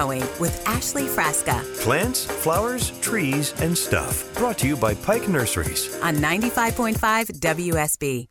Growing with Ashley Frasca Plants, flowers, trees, and stuff. Brought to you by Pike Nurseries. on 95.5 WSB.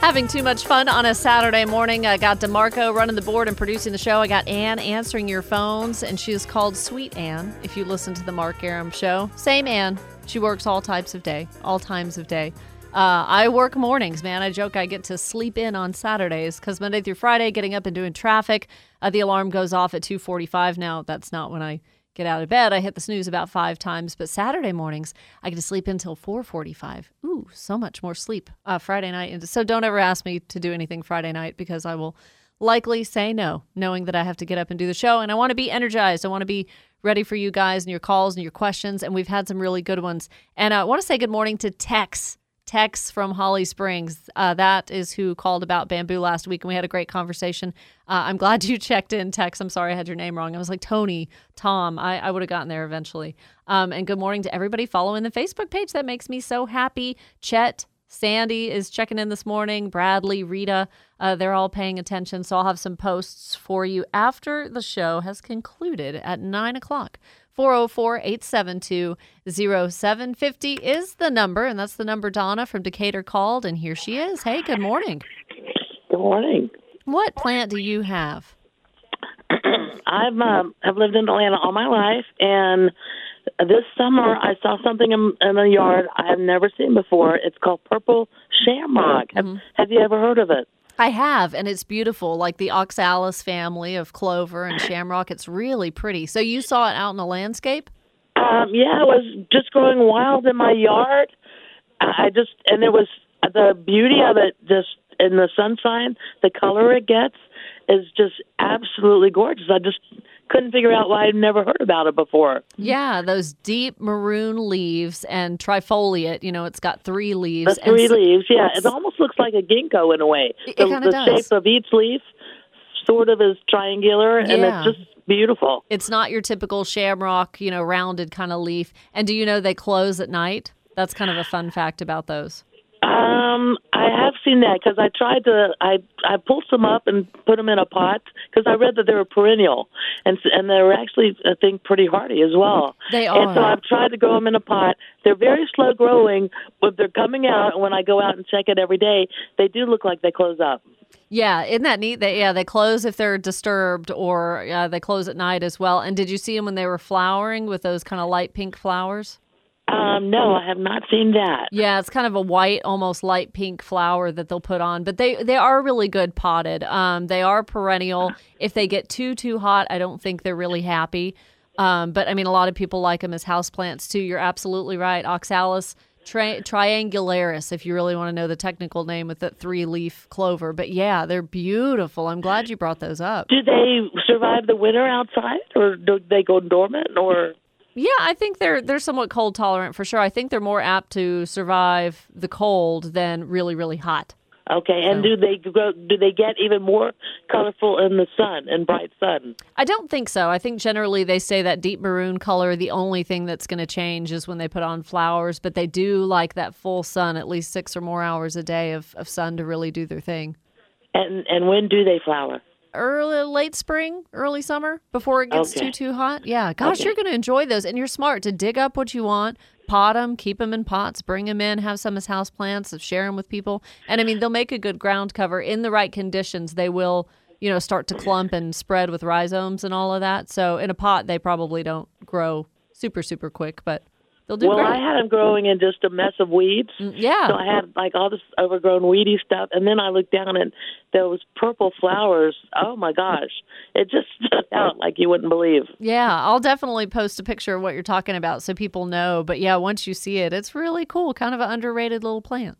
Having too much fun on a Saturday morning. I got DeMarco running the board and producing the show. I got Ann answering your phones, and she is called Sweet Ann if you listen to the Mark Arum show. Same Ann. She works all types of day, all times of day. Uh, I work mornings, man. I joke I get to sleep in on Saturdays because Monday through Friday, getting up and doing traffic. Uh, the alarm goes off at 2:45. Now that's not when I get out of bed. I hit the snooze about five times, but Saturday mornings I get to sleep until 4:45. Ooh, so much more sleep uh, Friday night. So don't ever ask me to do anything Friday night because I will likely say no, knowing that I have to get up and do the show. And I want to be energized. I want to be ready for you guys and your calls and your questions. And we've had some really good ones. And I want to say good morning to Tex. Tex from Holly Springs. Uh, that is who called about bamboo last week, and we had a great conversation. Uh, I'm glad you checked in, Tex. I'm sorry I had your name wrong. I was like Tony, Tom. I, I would have gotten there eventually. Um, and good morning to everybody following the Facebook page. That makes me so happy. Chet, Sandy is checking in this morning. Bradley, Rita, uh, they're all paying attention. So I'll have some posts for you after the show has concluded at 9 o'clock. 404 872 0750 is the number, and that's the number Donna from Decatur called, and here she is. Hey, good morning. Good morning. What plant do you have? I've um, I've lived in Atlanta all my life, and this summer I saw something in, in the yard I've never seen before. It's called purple shamrock. Have, have you ever heard of it? I have, and it's beautiful, like the oxalis family of clover and shamrock. It's really pretty. So you saw it out in the landscape? Um, yeah, it was just growing wild in my yard. I just and it was the beauty of it just in the sunshine, the color it gets is just absolutely gorgeous. I just couldn't figure out why I'd never heard about it before. Yeah, those deep maroon leaves and trifoliate. You know, it's got three leaves. The three so- leaves, yeah. It almost looks like a ginkgo in a way. It- it the kinda the does. shape of each leaf sort of is triangular, and it's just beautiful. It's not your typical shamrock, you know, rounded kind of leaf. And do you know they close at night? That's kind of a fun fact about those. Um, I seen that because I tried to. I I pulled some up and put them in a pot because I read that they were perennial, and and they were actually I think pretty hardy as well. They are. And so. I've tried to grow them in a pot. They're very slow growing, but they're coming out. And when I go out and check it every day, they do look like they close up. Yeah, isn't that neat? They yeah, they close if they're disturbed, or uh, they close at night as well. And did you see them when they were flowering with those kind of light pink flowers? Um, no, I have not seen that. Yeah, it's kind of a white, almost light pink flower that they'll put on, but they they are really good potted. Um, they are perennial. If they get too too hot, I don't think they're really happy. Um, but I mean, a lot of people like them as houseplants too. You're absolutely right. Oxalis tri- triangularis, if you really want to know the technical name with that three leaf clover. But yeah, they're beautiful. I'm glad you brought those up. Do they survive the winter outside, or do they go dormant, or? Yeah, I think they're they're somewhat cold tolerant for sure. I think they're more apt to survive the cold than really really hot. Okay, and do they grow? Do they get even more colorful in the sun, in bright sun? I don't think so. I think generally they say that deep maroon color, the only thing that's going to change is when they put on flowers, but they do like that full sun, at least six or more hours a day of, of sun to really do their thing. And and when do they flower? Early, late spring, early summer, before it gets Okay. too, too hot. Yeah. Gosh, Okay. you're going to enjoy those. And you're smart to dig up what you want, pot them, keep them in pots, bring them in, have some as house plants, share them with people. And I mean, they'll make a good ground cover in the right conditions. They will, you know, start to clump and spread with rhizomes and all of that. So in a pot, they probably don't grow super, super quick, but they'll do well, great. I had them growing in just a mess of weeds. Mm, yeah. So I had like all this overgrown weedy stuff, and then I looked down and there was purple flowers. Oh my gosh! It just stood out like you wouldn't believe. Yeah, I'll definitely post a picture of what you're talking about so people know. But yeah, once you see it, it's really cool. Kind of an underrated little plant.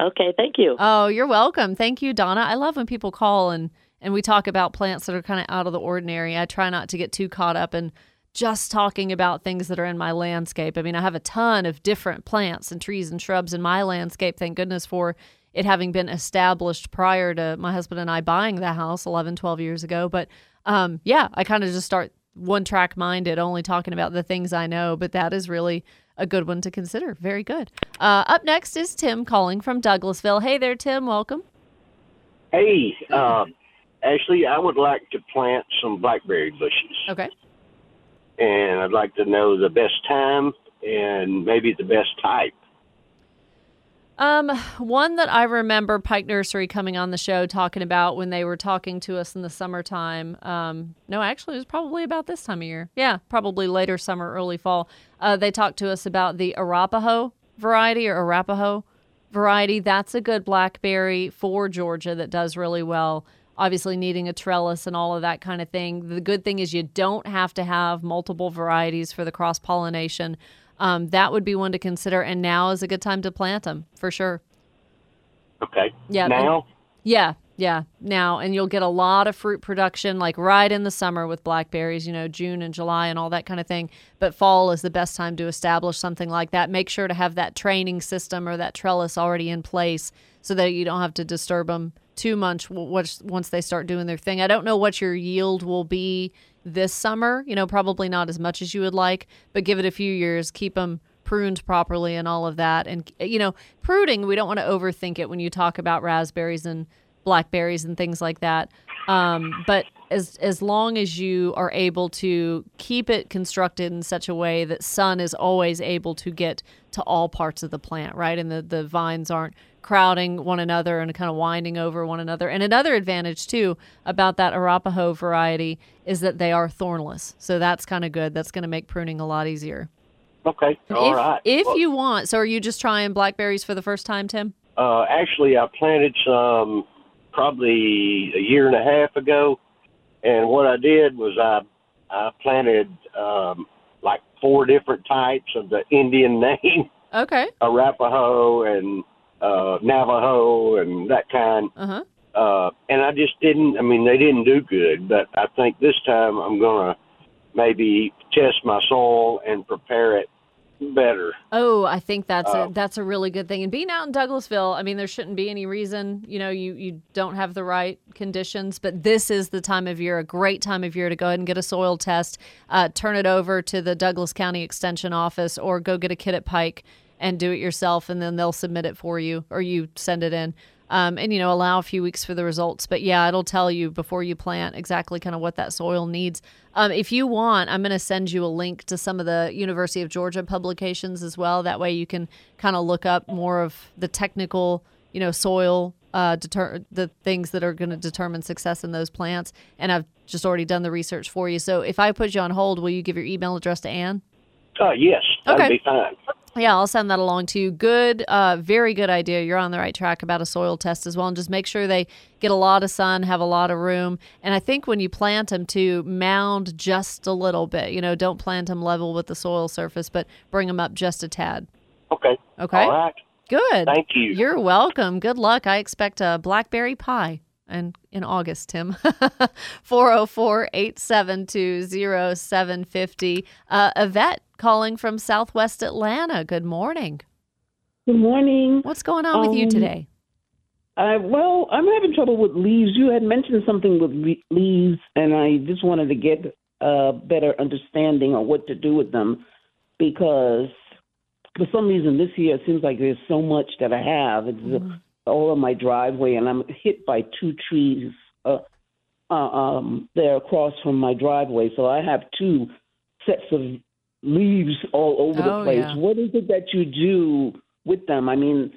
Okay, thank you. Oh, you're welcome. Thank you, Donna. I love when people call and and we talk about plants that are kind of out of the ordinary. I try not to get too caught up in just talking about things that are in my landscape. I mean, I have a ton of different plants and trees and shrubs in my landscape. Thank goodness for it having been established prior to my husband and I buying the house 11, 12 years ago. But um, yeah, I kind of just start one track minded, only talking about the things I know, but that is really a good one to consider. Very good. Uh, up next is Tim calling from Douglasville. Hey there, Tim. Welcome. Hey, uh, Ashley, I would like to plant some blackberry bushes, Okay. And I'd like to know the best time and maybe the best type. Um, one that I remember Pike Nursery coming on the show talking about when they were talking to us in the summertime. Um, no, actually, it was probably about this time of year. Yeah, probably later summer, early fall. Uh, they talked to us about the Arapaho variety or Arapaho variety. That's a good blackberry for Georgia that does really well. Obviously, needing a trellis and all of that kind of thing. The good thing is you don't have to have multiple varieties for the cross pollination. Um, that would be one to consider. And now is a good time to plant them for sure. Okay. Yeah, Now, Yeah, yeah. Now, and you'll get a lot of fruit production like right in the summer with blackberries, you know, June and July and all that kind of thing. But fall is the best time to establish something like that. Make sure to have that training system or that trellis already in place so that you don't have to disturb them too much once they start doing their thing. I don't know what your yield will be this summer, you know, probably not as much as you would like, but give it a few years, keep them pruned properly and all of that. And, you know, pruning, we don't want to overthink it when you talk about raspberries and blackberries and things like that. Um, but as as long as you are able to keep it constructed in such a way that sun is always able to get to all parts of the plant, right? And the, the vines aren't crowding one another and kind of winding over one another. And another advantage too about that Arapaho variety is that they are thornless. So that's kind of good. That's going to make pruning a lot easier. okay, all if right. if Well, you want, so are you just trying blackberries for the first time, Tim? uh, actually, I planted some probably a year and a half ago, and what I did was I I planted um, like four different types of the Indian name, Okay. Arapaho and uh, Navajo and that kind. Uh huh. uh, and I just didn't. I mean, they didn't do good. But I think this time I'm gonna maybe test my soil and prepare it better. Oh, I think that's Oh. a that's a really good thing. And being out in Douglasville, I mean, there shouldn't be any reason, you know, you you don't have the right conditions, but this is the time of year, a great time of year to go ahead and get a soil test. Uh, turn it over to the Douglas County Extension Office, or go get a kit at Pike and do it yourself, and then they'll submit it for you, or you send it in. Um, and you know allow a few weeks for the results but yeah it'll tell you before you plant exactly kind of what that soil needs um, if you want i'm going to send you a link to some of the university of georgia publications as well that way you can kind of look up more of the technical you know soil uh, deter- the things that are going to determine success in those plants and i've just already done the research for you so if i put you on hold will you give your email address to anne Uh, yes, that'd Okay. be fine. Yeah, I'll send that along to you. Good, uh, very good idea. You're on the right track about a soil test as well. And just make sure they get a lot of sun, have a lot of room. And I think when you plant them to mound just a little bit, you know, don't plant them level with the soil surface, but bring them up just a tad. Okay. Okay. All right. Good. Thank you. You're welcome. Good luck. I expect a blackberry pie and in August, Tim. 404-872-0750. Uh, Yvette calling from Southwest Atlanta. Good morning. Good morning. What's going on with you Um, today? I, well, I'm having trouble with leaves. You had mentioned something with le- leaves, and I just wanted to get a better understanding on what to do with them because for some reason this year it seems like there's so much that I have. It's Mm-hmm. all on my driveway, and I'm hit by two trees uh, uh, um, there across from my driveway. So I have two sets of leaves all over Oh, the place. yeah. What is it that you do with them? I mean,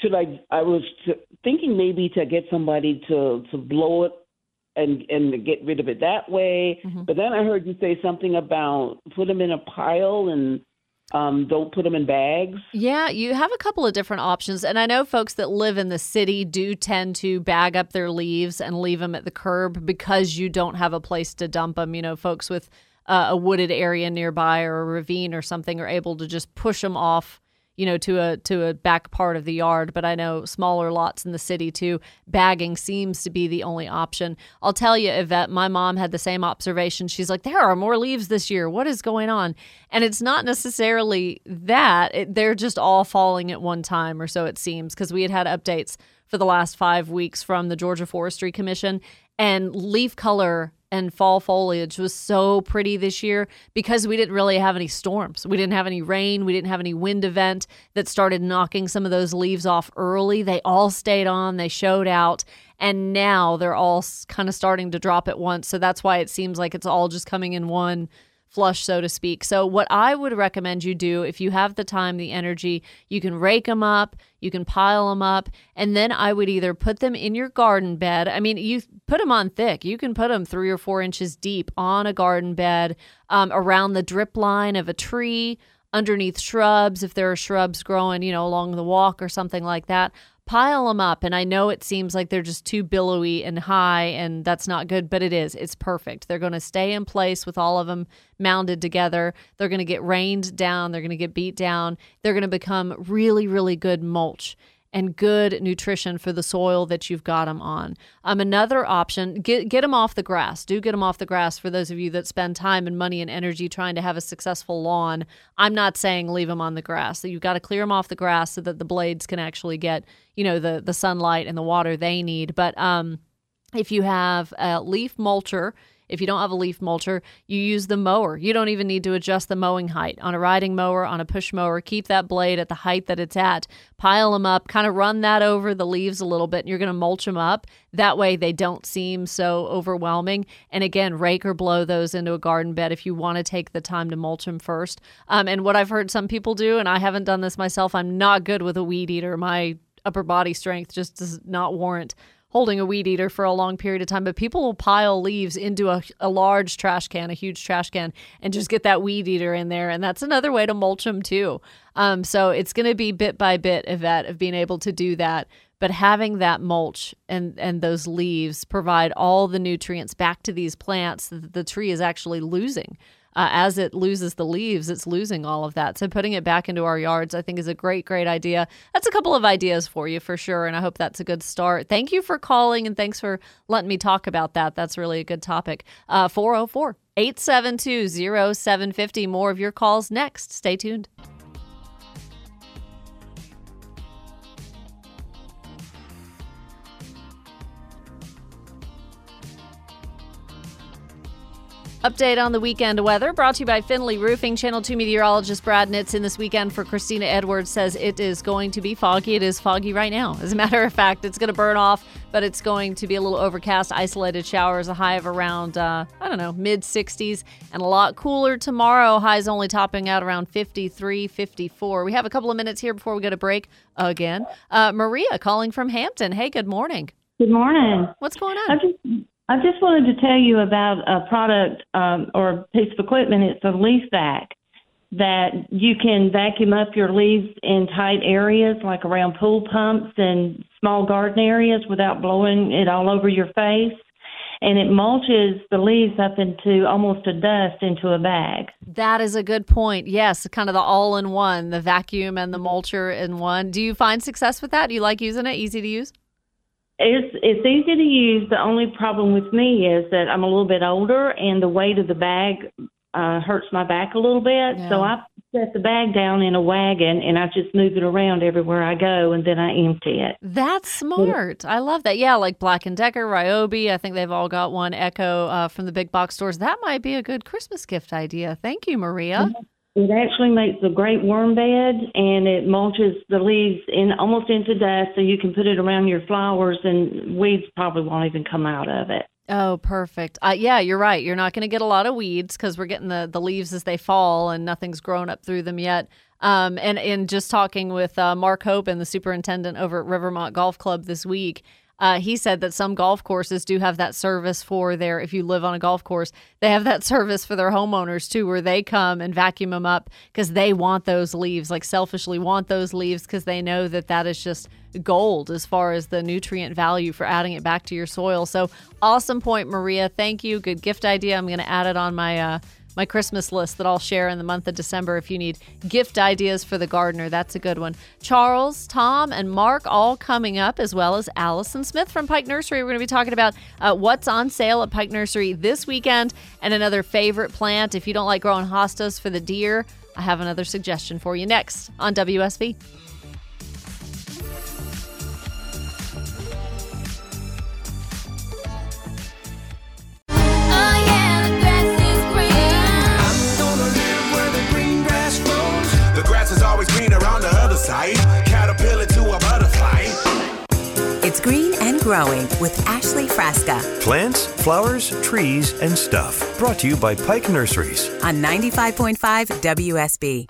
should I? I was t- thinking maybe to get somebody to to blow it and and get rid of it that way. Mhm. But then I heard you say something about put them in a pile and um, don't put them in bags. Yeah, you have a couple of different options. And I know folks that live in the city do tend to bag up their leaves and leave them at the curb because you don't have a place to dump them. You know, folks with uh, a wooded area nearby or a ravine or something are able to just push them off you know to a to a back part of the yard. But i know smaller lots in the city too bagging seems to be the only option. I'll tell you yvette my mom had the same observation. She's like there are more leaves this year. What is going on? And it's not necessarily that. It, they're just all falling at one time or so it seems because we had had updates for the last five weeks from the georgia forestry commission. And leaf color and fall foliage was so pretty this year because we didn't really have any storms. We didn't have any rain. We didn't have any wind event that started knocking some of those leaves off early. They all stayed on, they showed out. And now they're all kind of starting to drop at once. So that's why it seems like it's all just coming in one flush, so to speak. So, what I would recommend you do if you have the time, the energy, you can rake them up, you can pile them up, and then I would either put them in your garden bed. I mean, you put them on thick, you can put them three or four inches deep on a garden bed um, around the drip line of a tree. Underneath shrubs, if there are shrubs growing, you know, along the walk or something like that pile them up. And I know it seems like they're just too billowy and high, and that's not good, but it is. It's perfect. They're going to stay in place with all of them mounded together. They're going to get rained down. They're going to get beat down. They're going to become really, really good mulch and good nutrition for the soil that you've got them on. Um, another option, get get them off the grass. Do get them off the grass for those of you that spend time and money and energy trying to have a successful lawn. I'm not saying leave them on the grass. So you've got to clear them off the grass so that the blades can actually get, you know, the the sunlight and the water they need. But um, if you have a leaf mulcher, if you don't have a leaf mulcher, you use the mower. You don't even need to adjust the mowing height. On a riding mower, on a push mower, keep that blade at the height that it's at. Pile them up, kind of run that over the leaves a little bit, and you're going to mulch them up. That way they don't seem so overwhelming. And again, rake or blow those into a garden bed if you want to take the time to mulch them first. Um, and what I've heard some people do, and I haven't done this myself, I'm not good with a weed eater. My upper body strength just does not warrant holding a weed eater for a long period of time, but people will pile leaves into a, a large trash can, a huge trash can, and just get that weed eater in there. And that's another way to mulch them too. Um, so it's going to be bit by bit, Yvette, of being able to do that. But having that mulch and, and those leaves provide all the nutrients back to these plants that the tree is actually losing uh, as it loses the leaves, it's losing all of that. So putting it back into our yards, I think, is a great, great idea. That's a couple of ideas for you for sure. And I hope that's a good start. Thank you for calling and thanks for letting me talk about that. That's really a good topic. Uh, 404 872 0750. More of your calls next. Stay tuned. Update on the weekend weather brought to you by Findley Roofing. Channel 2 meteorologist Brad Nitz in this weekend for Christina Edwards says it is going to be foggy. It is foggy right now. As a matter of fact, it's going to burn off, but it's going to be a little overcast, isolated showers, a high of around, uh, I don't know, mid 60s, and a lot cooler tomorrow. Highs only topping out around 53, 54. We have a couple of minutes here before we go to break again. Uh, Maria calling from Hampton. Hey, good morning. Good morning. What's going on? I just wanted to tell you about a product um, or a piece of equipment. It's a leaf vac that you can vacuum up your leaves in tight areas, like around pool pumps and small garden areas, without blowing it all over your face. And it mulches the leaves up into almost a dust into a bag. That is a good point. Yes, kind of the all in one, the vacuum and the mulcher in one. Do you find success with that? Do you like using it? Easy to use? It's it's easy to use. The only problem with me is that I'm a little bit older, and the weight of the bag uh, hurts my back a little bit. Yeah. So I set the bag down in a wagon, and I just move it around everywhere I go, and then I empty it. That's smart. I love that. Yeah, like Black and Decker, Ryobi. I think they've all got one. Echo uh, from the big box stores. That might be a good Christmas gift idea. Thank you, Maria. It actually makes a great worm bed, and it mulches the leaves in almost into dust, so you can put it around your flowers, and weeds probably won't even come out of it. Oh, perfect. Uh, yeah, you're right. You're not going to get a lot of weeds because we're getting the, the leaves as they fall and nothing's grown up through them yet. Um, and, and just talking with uh, Mark and the superintendent over at Rivermont Golf Club this week, uh, he said that some golf courses do have that service for their, if you live on a golf course, they have that service for their homeowners too, where they come and vacuum them up because they want those leaves, like selfishly want those leaves because they know that that is just gold as far as the nutrient value for adding it back to your soil. So awesome point, Maria. Thank you. Good gift idea. I'm going to add it on my, uh, my Christmas list that I'll share in the month of December if you need gift ideas for the gardener. That's a good one. Charles, Tom, and Mark all coming up, as well as Allison Smith from Pike Nursery. We're going to be talking about uh, what's on sale at Pike Nursery this weekend and another favorite plant. If you don't like growing hostas for the deer, I have another suggestion for you next on Caterpillar to a butterfly. It's green and growing with Ashley Frasca. Plants, flowers, trees, and stuff. Brought to you by Pike Nurseries on 95.5 WSB.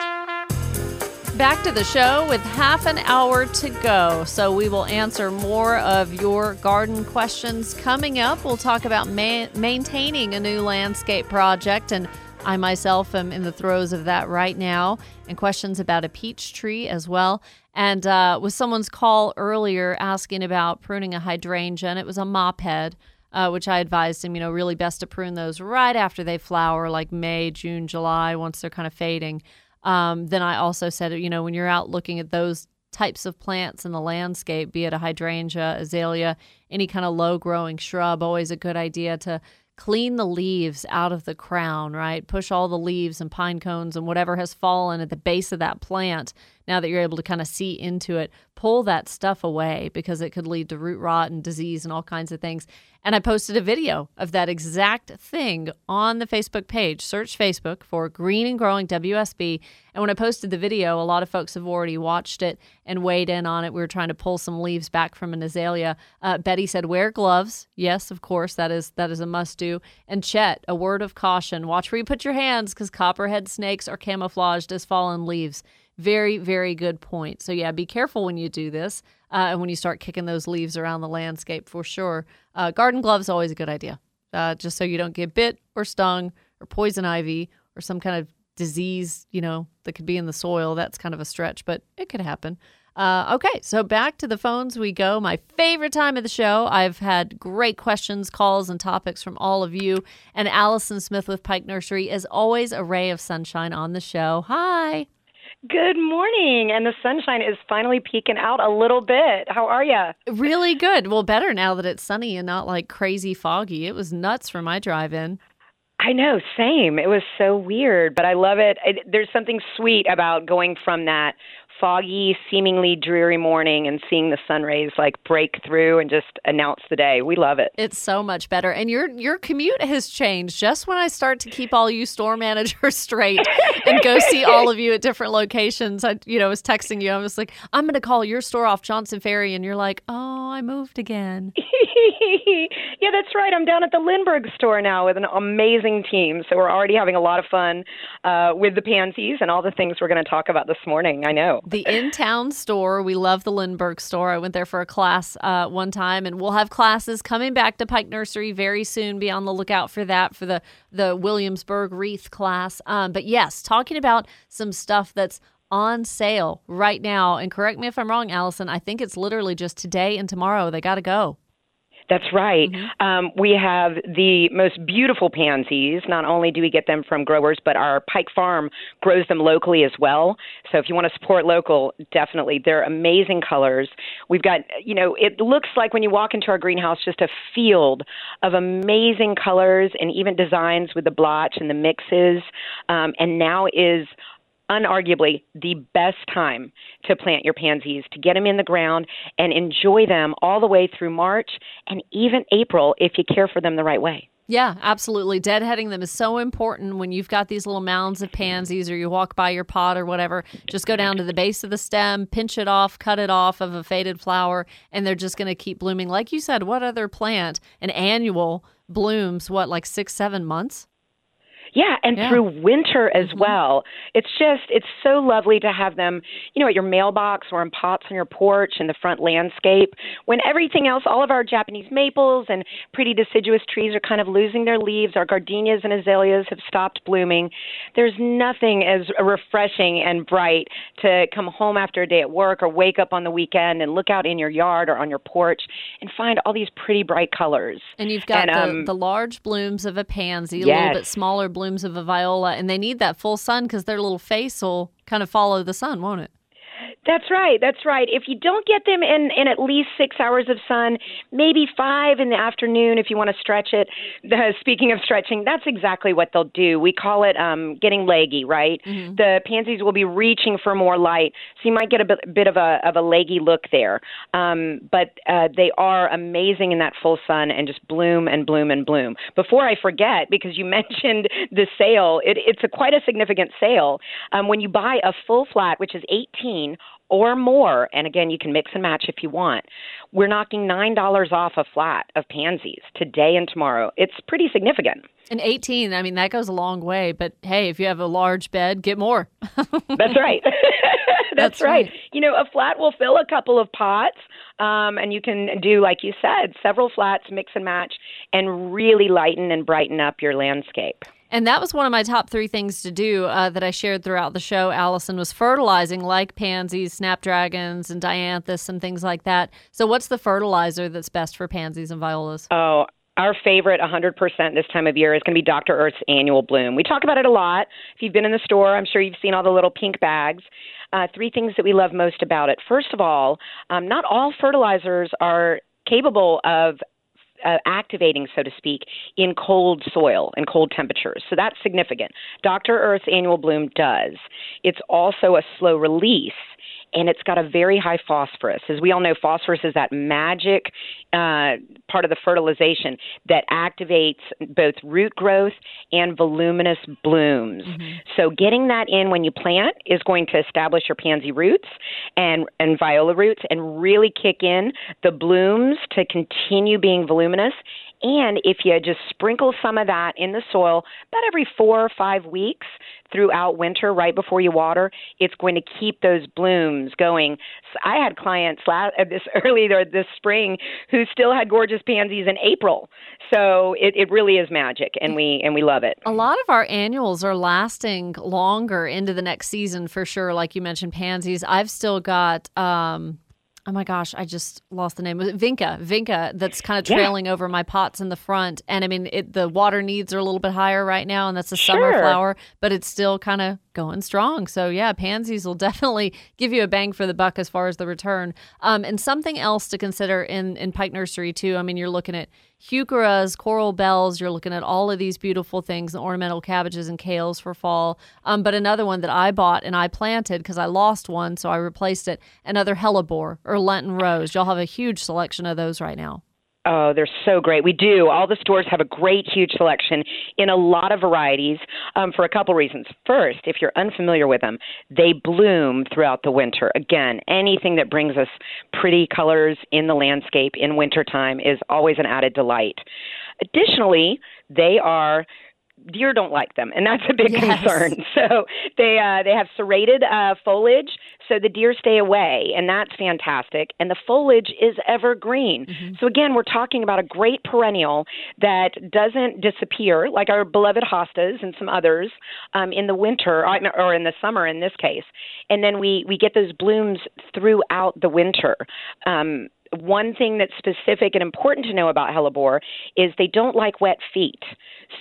Back to the show with half an hour to go. So, we will answer more of your garden questions coming up. We'll talk about ma- maintaining a new landscape project and I myself am in the throes of that right now, and questions about a peach tree as well. And uh, with someone's call earlier asking about pruning a hydrangea, and it was a mop head, uh, which I advised him, you know, really best to prune those right after they flower, like May, June, July, once they're kind of fading. Um, then I also said, you know, when you're out looking at those types of plants in the landscape, be it a hydrangea, azalea, any kind of low growing shrub, always a good idea to clean the leaves out of the crown, right? Push all the leaves and pine cones and whatever has fallen at the base of that plant. Now that you're able to kind of see into it, pull that stuff away because it could lead to root rot and disease and all kinds of things. And I posted a video of that exact thing on the Facebook page. Search Facebook for Green and Growing WSB. And when I posted the video, a lot of folks have already watched it and weighed in on it. We were trying to pull some leaves back from an azalea. Uh, Betty said, "Wear gloves." Yes, of course, that is that is a must do. And Chet, a word of caution: watch where you put your hands because copperhead snakes are camouflaged as fallen leaves. Very, very good point. So, yeah, be careful when you do this uh, and when you start kicking those leaves around the landscape for sure. Uh, garden gloves always a good idea, uh, just so you don't get bit or stung or poison ivy or some kind of disease, you know, that could be in the soil. That's kind of a stretch, but it could happen. Uh, okay, so back to the phones we go. My favorite time of the show. I've had great questions, calls, and topics from all of you. And Allison Smith with Pike Nursery is always a ray of sunshine on the show. Hi. Good morning, and the sunshine is finally peeking out a little bit. How are you? Really good. Well, better now that it's sunny and not like crazy foggy. It was nuts for my drive in. I know, same. It was so weird, but I love it. it. There's something sweet about going from that foggy, seemingly dreary morning and seeing the sun rays like break through and just announce the day. We love it. It's so much better. And your your commute has changed just when I start to keep all you store managers straight and go see all of you at different locations. I you know, was texting you. I was like, I'm gonna call your store off Johnson Ferry and you're like, Oh, I moved again. yeah, that's right. I'm down at the Lindbergh store now with an amazing team. So we're already having a lot of fun uh, with the pansies and all the things we're going to talk about this morning. I know. The in town store, we love the Lindbergh store. I went there for a class uh, one time, and we'll have classes coming back to Pike Nursery very soon. Be on the lookout for that for the, the Williamsburg wreath class. Um, but yes, talking about some stuff that's on sale right now. And correct me if I'm wrong, Allison. I think it's literally just today and tomorrow. They got to go. That's right. Mm-hmm. Um, we have the most beautiful pansies. Not only do we get them from growers, but our Pike Farm grows them locally as well. So if you want to support local, definitely. They're amazing colors. We've got, you know, it looks like when you walk into our greenhouse, just a field of amazing colors and even designs with the blotch and the mixes. Um, and now is unarguably the best time to plant your pansies, to get them in the ground and enjoy them all the way through March and even April if you care for them the right way. Yeah, absolutely. Deadheading them is so important when you've got these little mounds of pansies or you walk by your pot or whatever. Just go down to the base of the stem, pinch it off, cut it off of a faded flower, and they're just going to keep blooming. Like you said, what other plant, an annual, blooms, what, like six, seven months? Yeah, and yeah. through winter as mm-hmm. well. It's just it's so lovely to have them, you know, at your mailbox or in pots on your porch in the front landscape. When everything else, all of our Japanese maples and pretty deciduous trees are kind of losing their leaves, our gardenias and azaleas have stopped blooming. There's nothing as refreshing and bright to come home after a day at work or wake up on the weekend and look out in your yard or on your porch and find all these pretty bright colors. And you've got and, the, um, the large blooms of a pansy, a little bit smaller blooms blooms of a viola, and they need that full sun because their little face will kind of follow the sun, won't it? That's right. That's right. If you don't get them in, in at least six hours of sun, maybe five in the afternoon if you want to stretch it. The, speaking of stretching, that's exactly what they'll do. We call it um, getting leggy, right? Mm-hmm. The pansies will be reaching for more light, so you might get a bit, bit of a of a leggy look there. Um, but uh, they are amazing in that full sun and just bloom and bloom and bloom. Before I forget, because you mentioned the sale, it, it's a quite a significant sale. Um, when you buy a full flat, which is 18 or more. And again, you can mix and match if you want. We're knocking $9 off a flat of pansies today and tomorrow. It's pretty significant. And 18, I mean, that goes a long way. But hey, if you have a large bed, get more. That's right. That's, right. You know, a flat will fill a couple of pots, um, and you can do, like you said, several flats, mix and match, and really lighten and brighten up your landscape. And that was one of my top three things to do uh, that I shared throughout the show. Allison was fertilizing like pansies, snapdragons, and dianthus and things like that. So, what's the fertilizer that's best for pansies and violas? Oh, our favorite 100% this time of year is going to be Dr. Earth's annual bloom. We talk about it a lot. If you've been in the store, I'm sure you've seen all the little pink bags. Uh, three things that we love most about it. First of all, um, not all fertilizers are capable of uh, activating, so to speak, in cold soil and cold temperatures. So that's significant. Dr. Earth's annual bloom does. It's also a slow release and it's got a very high phosphorus. As we all know, phosphorus is that magic uh, part of the fertilization that activates both root growth and voluminous blooms. Mm-hmm. So, getting that in when you plant is going to establish your pansy roots and, and viola roots and really kick in the blooms to continue being voluminous and if you just sprinkle some of that in the soil about every four or five weeks throughout winter, right before you water, it's going to keep those blooms going. So I had clients last, uh, this earlier this spring who still had gorgeous pansies in April. So it, it really is magic, and we and we love it. A lot of our annuals are lasting longer into the next season for sure. Like you mentioned, pansies. I've still got. Um, oh my gosh, I just lost the name. Vinca, Vinca, that's kind of trailing yeah. over my pots in the front. And I mean, it, the water needs are a little bit higher right now, and that's a sure. summer flower, but it's still kind of going strong. So yeah, pansies will definitely give you a bang for the buck as far as the return. Um, and something else to consider in in Pike Nursery too. I mean, you're looking at heucheras, coral bells. You're looking at all of these beautiful things, the ornamental cabbages and kales for fall. Um, but another one that I bought and I planted because I lost one, so I replaced it. Another hellebore or Lenten rose. Y'all have a huge selection of those right now. Oh, they're so great. We do. All the stores have a great, huge selection in a lot of varieties um, for a couple reasons. First, if you're unfamiliar with them, they bloom throughout the winter. Again, anything that brings us pretty colors in the landscape in wintertime is always an added delight. Additionally, they are deer don't like them, and that's a big yes. concern. So they uh, they have serrated uh, foliage, so the deer stay away, and that's fantastic. And the foliage is evergreen. Mm-hmm. So again, we're talking about a great perennial that doesn't disappear, like our beloved hostas and some others um, in the winter or in the summer in this case. And then we we get those blooms throughout the winter. Um, one thing that's specific and important to know about hellebore is they don't like wet feet.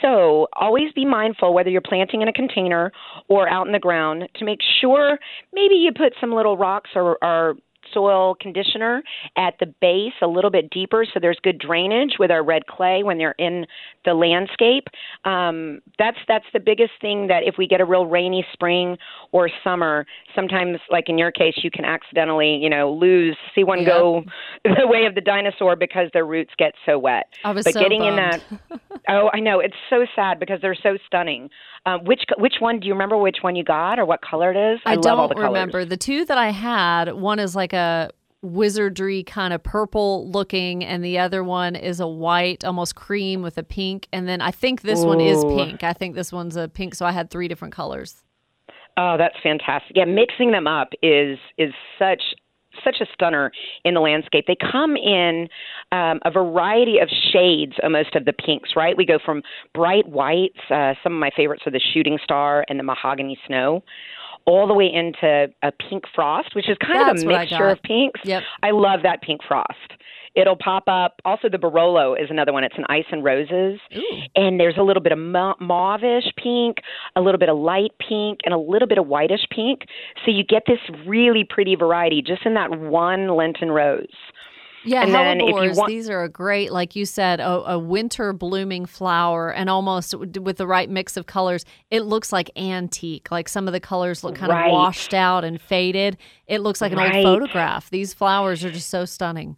So always be mindful whether you're planting in a container or out in the ground to make sure maybe you put some little rocks or, or soil conditioner at the base a little bit deeper so there's good drainage with our red clay when they're in the landscape. Um, that's that's the biggest thing that if we get a real rainy spring or summer, sometimes like in your case, you can accidentally you know lose see one go the way of the dinosaur because their roots get so wet. I was but so getting bummed. in that, oh, I know it's so sad because they're so stunning. Um, which which one do you remember? Which one you got or what color it is? I, I don't love all the remember. The two that I had, one is like a wizardry kind of purple looking and the other one is a white almost cream with a pink and then i think this Ooh. one is pink i think this one's a pink so i had three different colors oh that's fantastic yeah mixing them up is is such such a stunner in the landscape. They come in um, a variety of shades, almost of the pinks. Right, we go from bright whites. Uh, some of my favorites are the shooting star and the mahogany snow, all the way into a pink frost, which is kind That's of a mixture of pinks. Yep. I love that pink frost. It'll pop up. Also, the Barolo is another one. It's an ice and roses, Ooh. and there's a little bit of ma- mauvish pink, a little bit of light pink, and a little bit of whitish pink. So you get this really pretty variety just in that one Lenten rose. Yeah, and then if you hellebores, want- these are a great, like you said, a, a winter blooming flower, and almost with the right mix of colors, it looks like antique. Like some of the colors look kind Right. of washed out and faded. It looks like an Right. old photograph. These flowers are just so stunning.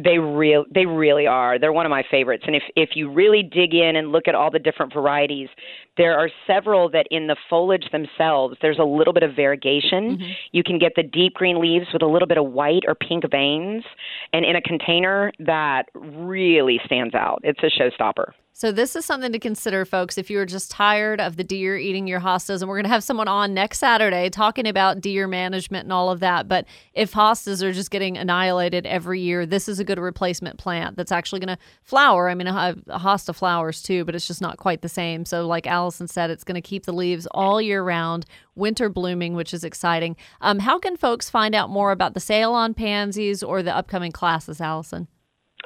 They real they really are. They're one of my favorites. And if if you really dig in and look at all the different varieties, There are several that in the foliage themselves, there's a little bit of variegation. Mm-hmm. You can get the deep green leaves with a little bit of white or pink veins, and in a container that really stands out. It's a showstopper. So this is something to consider, folks. If you are just tired of the deer eating your hostas, and we're going to have someone on next Saturday talking about deer management and all of that. But if hostas are just getting annihilated every year, this is a good replacement plant that's actually going to flower. I mean, a a hosta flowers too, but it's just not quite the same. So, like Allison said, it's going to keep the leaves all year round, winter blooming, which is exciting. Um, how can folks find out more about the sale on pansies or the upcoming classes, Allison?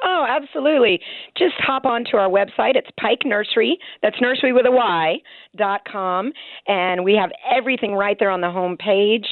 Oh, absolutely. Just hop onto our website. It's Pike Nursery. That's nursery with a Y dot com, and we have everything right there on the home page.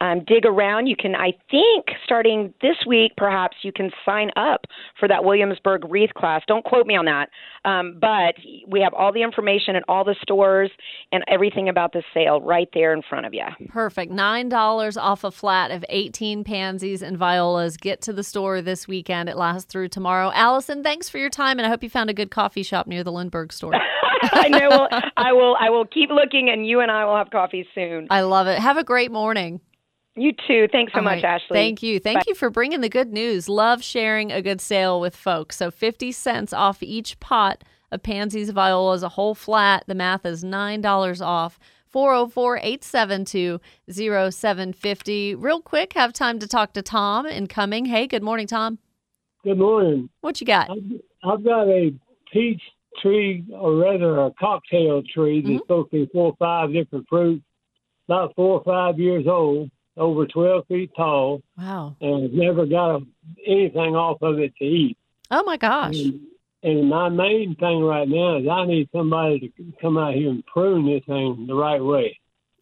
Um, dig around. You can, I think, starting this week, perhaps you can sign up for that Williamsburg wreath class. Don't quote me on that, um, but we have all the information at all the stores and everything about the sale right there in front of you. Perfect. $9 off a flat of 18 pansies and violas. Get to the store this weekend. It lasts through tomorrow. Allison, thanks for your time, and I hope you found a good coffee shop near the Lindbergh store. I know. Well, I will. I will keep looking, and you and I will have coffee soon. I love it. Have a great morning. You too. Thanks so All much, right. Ashley. Thank you. Thank Bye. you for bringing the good news. Love sharing a good sale with folks. So 50 cents off each pot of pansies, violas, a whole flat. The math is $9 off. 404 872 0750. Real quick, have time to talk to Tom incoming. Hey, good morning, Tom. Good morning. What you got? I've, I've got a peach tree, or rather a cocktail tree that's mm-hmm. supposed to be four or five different fruits, about four or five years old, over 12 feet tall, Wow. and I've never got a, anything off of it to eat. Oh, my gosh. And, and my main thing right now is I need somebody to come out here and prune this thing the right way.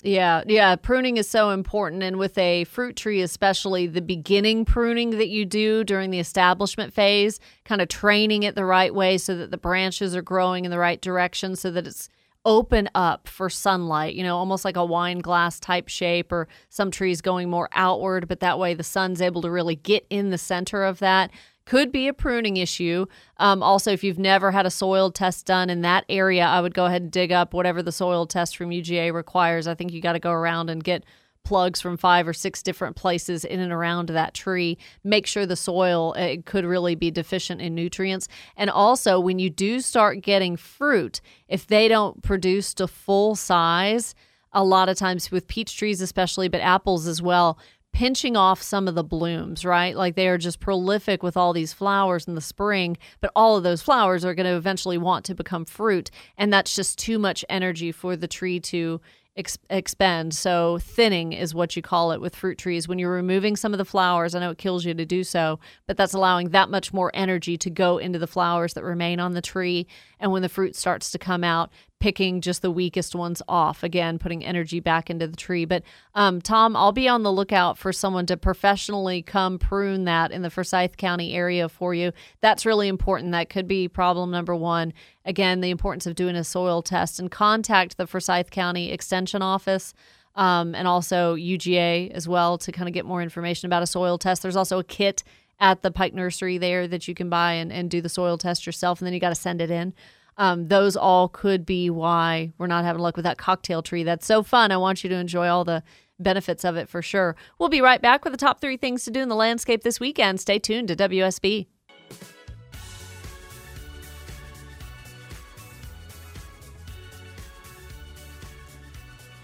Yeah, yeah. Pruning is so important. And with a fruit tree, especially the beginning pruning that you do during the establishment phase, kind of training it the right way so that the branches are growing in the right direction so that it's open up for sunlight, you know, almost like a wine glass type shape, or some trees going more outward, but that way the sun's able to really get in the center of that. Could be a pruning issue. Um, also, if you've never had a soil test done in that area, I would go ahead and dig up whatever the soil test from UGA requires. I think you got to go around and get plugs from five or six different places in and around that tree. Make sure the soil uh, could really be deficient in nutrients. And also, when you do start getting fruit, if they don't produce to full size, a lot of times with peach trees, especially, but apples as well, pinching off some of the blooms, right? Like they are just prolific with all these flowers in the spring, but all of those flowers are going to eventually want to become fruit. And that's just too much energy for the tree to ex- expend. So, thinning is what you call it with fruit trees. When you're removing some of the flowers, I know it kills you to do so, but that's allowing that much more energy to go into the flowers that remain on the tree. And when the fruit starts to come out, picking just the weakest ones off. Again putting energy back into the tree. But um, tom i'll be on the lookout for someone to professionally come prune that in the forsyth county area for you. That's really important. That could be problem number one. Again the importance of doing a soil test and contact the forsyth county extension office um, and also uga as well to kind of get more information about a soil test. There's also a kit at the pike nursery there that you can buy and, and do the soil test yourself and then you got to send it in um, those all could be why we're not having luck with that cocktail tree. That's so fun. I want you to enjoy all the benefits of it for sure. We'll be right back with the top three things to do in the landscape this weekend. Stay tuned to WSB.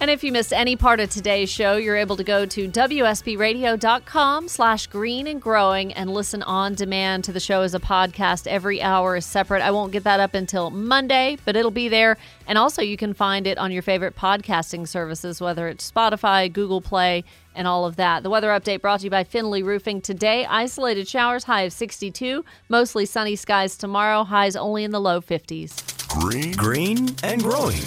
And if you missed any part of today's show, you're able to go to WSBradio.com slash green and growing and listen on demand to the show as a podcast. Every hour is separate. I won't get that up until Monday, but it'll be there. And also you can find it on your favorite podcasting services, whether it's Spotify, Google Play, and all of that. The weather update brought to you by Findley Roofing. Today, isolated showers, high of 62. Mostly sunny skies tomorrow, highs only in the low 50s. Green, green, and growing.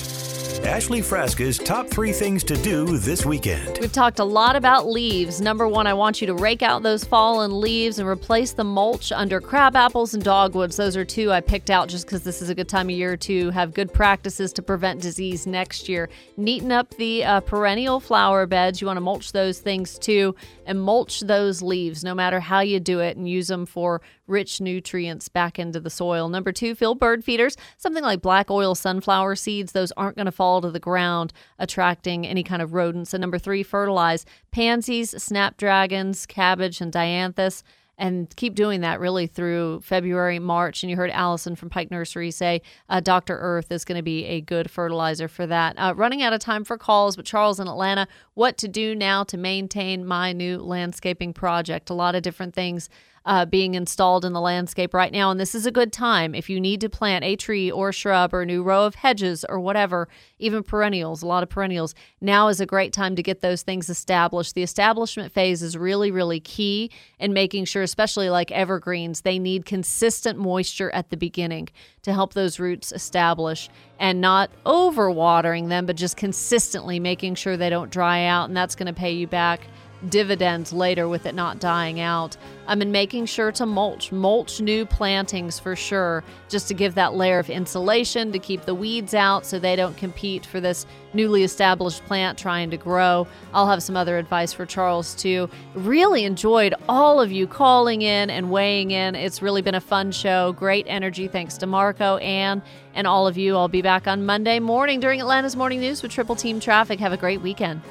Ashley Frasca's top three things to do this weekend. We've talked a lot about leaves. Number one, I want you to rake out those fallen leaves and replace the mulch under crab apples and dogwoods. Those are two I picked out just because this is a good time of year to have good practices to prevent disease next year. Neaten up the uh, perennial flower beds. You want to mulch those things too and mulch those leaves no matter how you do it and use them for rich nutrients back into the soil. Number two, fill bird feeders. Something like black oil sunflower seeds, those aren't going to fall to the ground, attracting any kind of rodents. And number three, fertilize pansies, snapdragons, cabbage, and dianthus and keep doing that really through February, March. And you heard Allison from Pike Nursery say uh, Dr. Earth is going to be a good fertilizer for that. Uh, running out of time for calls, but Charles in Atlanta, what to do now to maintain my new landscaping project? A lot of different things uh, being installed in the landscape right now. And this is a good time if you need to plant a tree or shrub or a new row of hedges or whatever, even perennials, a lot of perennials. Now is a great time to get those things established. The establishment phase is really, really key in making sure, especially like evergreens, they need consistent moisture at the beginning to help those roots establish and not overwatering them, but just consistently making sure they don't dry out. And that's going to pay you back dividends later with it not dying out. Um, I mean, making sure to mulch, mulch new plantings for sure, just to give that layer of insulation to keep the weeds out so they don't compete for this newly established plant trying to grow. I'll have some other advice for Charles too. Really enjoyed all of you calling in and weighing in. It's really been a fun show. Great energy. Thanks to Marco, Anne, and all of you. I'll be back on Monday morning during Atlanta's Morning News with Triple Team Traffic. Have a great weekend.